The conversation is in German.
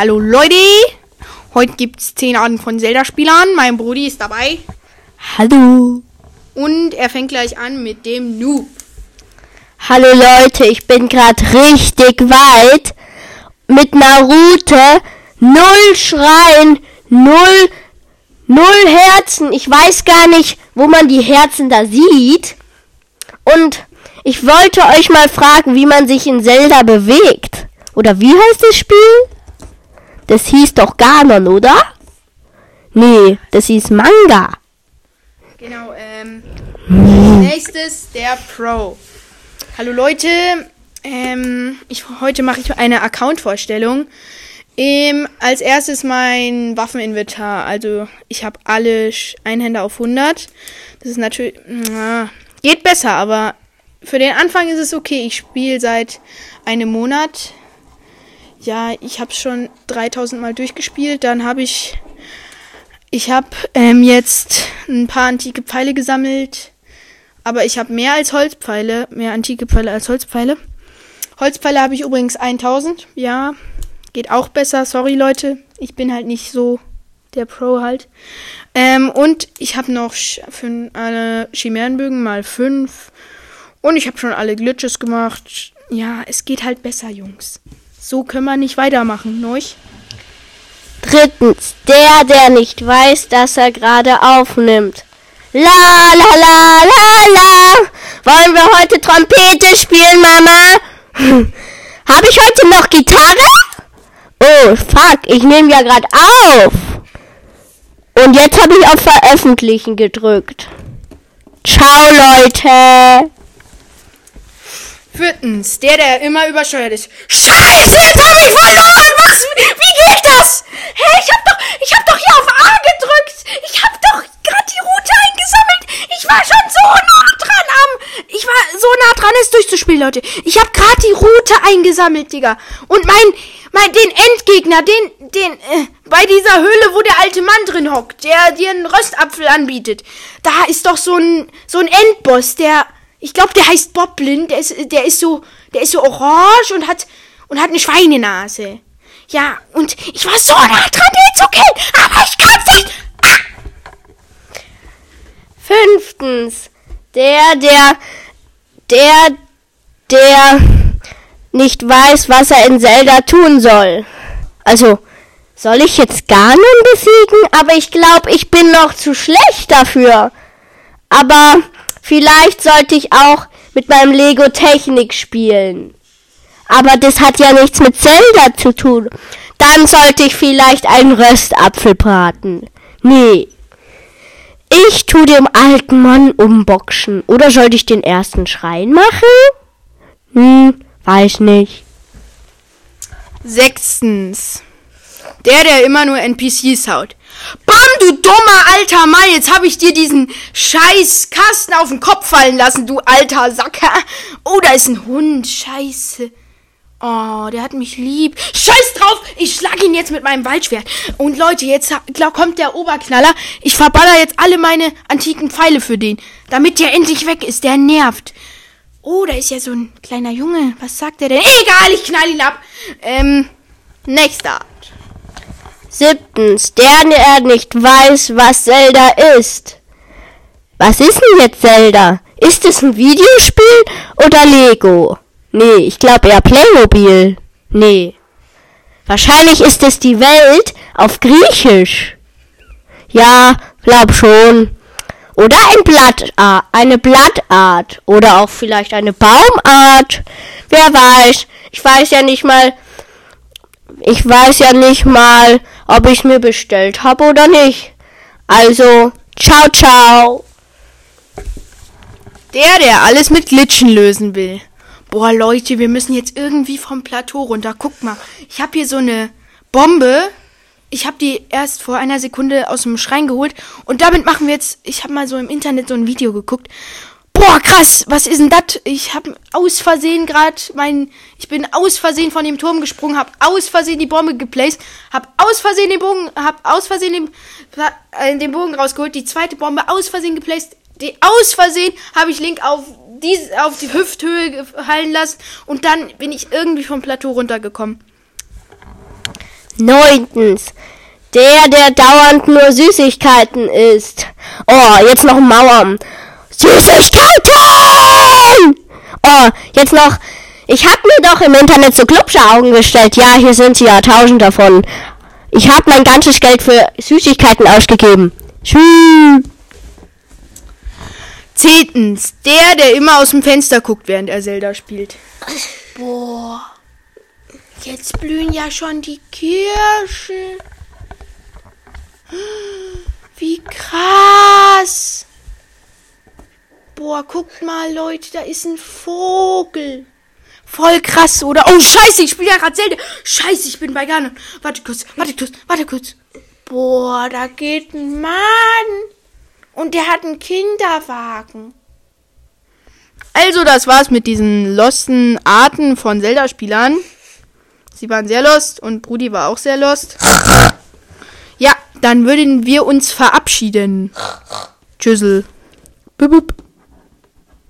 Hallo Leute! Heute gibt's 10 Arten von Zelda-Spielern. Mein Brudi ist dabei. Hallo. Und er fängt gleich an mit dem Noob. Hallo Leute, ich bin gerade richtig weit mit Route. Null Schreien, null, null Herzen. Ich weiß gar nicht, wo man die Herzen da sieht. Und ich wollte euch mal fragen, wie man sich in Zelda bewegt. Oder wie heißt das Spiel? Das hieß doch Ganon, oder? Nee, das hieß Manga. Genau, ähm. Nächstes der Pro. Hallo Leute, ähm, ich, heute mache ich eine Account-Vorstellung. Ähm, als erstes mein Waffeninventar. Also ich habe alle Einhänder auf 100. Das ist natürlich... Na, geht besser, aber für den Anfang ist es okay. Ich spiele seit einem Monat. Ja, ich habe schon 3000 Mal durchgespielt. Dann habe ich... Ich habe ähm, jetzt ein paar antike Pfeile gesammelt. Aber ich habe mehr als Holzpfeile. Mehr antike Pfeile als Holzpfeile. Holzpfeile habe ich übrigens 1000. Ja, geht auch besser. Sorry, Leute. Ich bin halt nicht so der Pro halt. Ähm, und ich habe noch fün- alle Chimärenbögen mal 5. Und ich habe schon alle Glitches gemacht. Ja, es geht halt besser, Jungs. So können wir nicht weitermachen, neuch? Drittens, der, der nicht weiß, dass er gerade aufnimmt. La la la la la. Wollen wir heute Trompete spielen, Mama? Habe ich heute noch Gitarre? Oh, fuck, ich nehme ja gerade auf. Und jetzt habe ich auf Veröffentlichen gedrückt. Ciao, Leute. Viertens, der, der immer übersteuert ist. Scheiße, jetzt habe ich verloren! Was? Wie geht das? Hä, ich hab doch, ich hab doch hier auf A gedrückt. Ich hab doch gerade die Route eingesammelt. Ich war schon so nah dran am, ich war so nah dran, es durchzuspielen, Leute. Ich hab gerade die Route eingesammelt, Digga. Und mein, mein, den Endgegner, den, den, äh, bei dieser Höhle, wo der alte Mann drin hockt, der dir einen Röstapfel anbietet. Da ist doch so ein, so ein Endboss, der, ich glaube, der heißt Boblin. Der ist, der ist so, der ist so orange und hat und hat eine Schweinenase. Ja, und ich war so nah dran, den zu killen, aber ich kann's nicht. Fünftens, der, der, der, der nicht weiß, was er in Zelda tun soll. Also, soll ich jetzt Ganon besiegen? Aber ich glaube, ich bin noch zu schlecht dafür. Aber vielleicht sollte ich auch mit meinem Lego Technik spielen. Aber das hat ja nichts mit Zelda zu tun. Dann sollte ich vielleicht einen Röstapfel braten. Nee. Ich tu dem alten Mann umboxen. Oder sollte ich den ersten Schrein machen? Hm, weiß nicht. Sechstens. Der, der immer nur NPCs haut. Bam, du dummer alter Mann, jetzt habe ich dir diesen scheiß Kasten auf den Kopf fallen lassen, du alter Sacker. Oh, da ist ein Hund, scheiße. Oh, der hat mich lieb. Scheiß drauf, ich schlag ihn jetzt mit meinem Waldschwert. Und Leute, jetzt klar kommt der Oberknaller. Ich verballer jetzt alle meine antiken Pfeile für den, damit der endlich weg ist. Der nervt. Oh, da ist ja so ein kleiner Junge. Was sagt der denn? Egal, ich knall ihn ab. Ähm, nächster. Siebtens, der, der nicht weiß, was Zelda ist. Was ist denn jetzt Zelda? Ist es ein Videospiel oder Lego? Nee, ich glaube eher Playmobil. Nee. Wahrscheinlich ist es die Welt auf Griechisch. Ja, glaub schon. Oder ein Blattart, eine Blattart. Oder auch vielleicht eine Baumart. Wer weiß. Ich weiß ja nicht mal, ich weiß ja nicht mal, ob ich mir bestellt habe oder nicht. Also, ciao, ciao. Der, der alles mit Glitchen lösen will. Boah, Leute, wir müssen jetzt irgendwie vom Plateau runter. Guck mal, ich habe hier so eine Bombe. Ich habe die erst vor einer Sekunde aus dem Schrein geholt. Und damit machen wir jetzt, ich habe mal so im Internet so ein Video geguckt. Boah, krass, was ist denn das? Ich habe aus Versehen gerade mein, ich bin aus Versehen von dem Turm gesprungen, habe aus Versehen die Bombe geplaced, habe aus Versehen den Bogen, habe aus Versehen den, äh, den Bogen rausgeholt, die zweite Bombe aus Versehen geplaced, die aus Versehen habe ich Link auf die, auf die Hüfthöhe fallen lassen und dann bin ich irgendwie vom Plateau runtergekommen. Neuntens. Der, der dauernd nur Süßigkeiten isst. Oh, jetzt noch Mauern. Süßigkeiten! Oh, jetzt noch. Ich hab mir doch im Internet so Glubsche-Augen gestellt. Ja, hier sind sie ja, tausend davon. Ich hab mein ganzes Geld für Süßigkeiten ausgegeben. Tschüss. Zehntens. Der, der immer aus dem Fenster guckt, während er Zelda spielt. Boah. Jetzt blühen ja schon die Kirschen. Wie krass. Boah, guckt mal, Leute, da ist ein Vogel. Voll krass, oder? Oh, scheiße, ich spiele ja gerade Zelda. Scheiße, ich bin bei Ganon. Warte kurz, warte kurz, warte kurz. Boah, da geht ein Mann. Und der hat einen Kinderwagen. Also, das war's mit diesen losten Arten von Zelda-Spielern. Sie waren sehr lost und Brudi war auch sehr lost. Ja, dann würden wir uns verabschieden. Tschüssel. Bup.